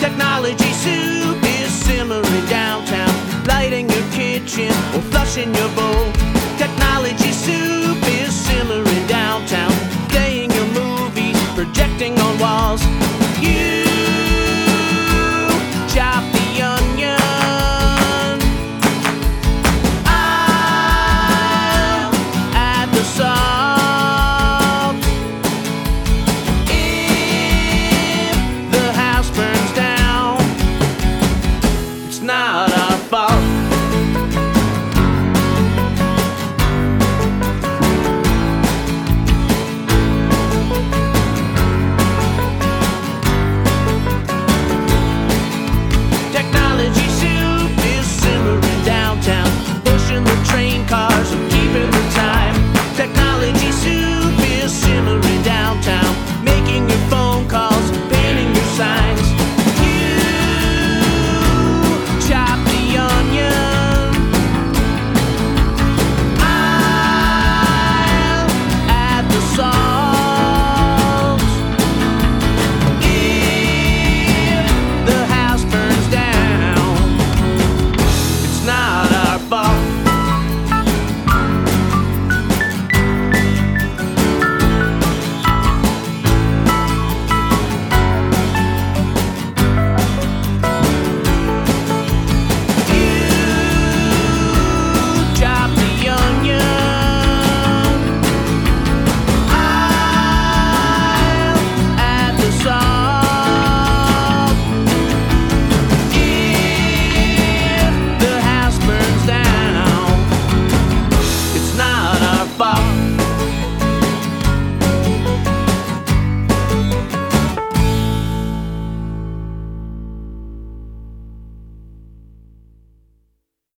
Technology soup is simmering downtown, lighting your kitchen or flushing your bowl. Technology soup is simmering downtown, playing your movies, projecting on walls.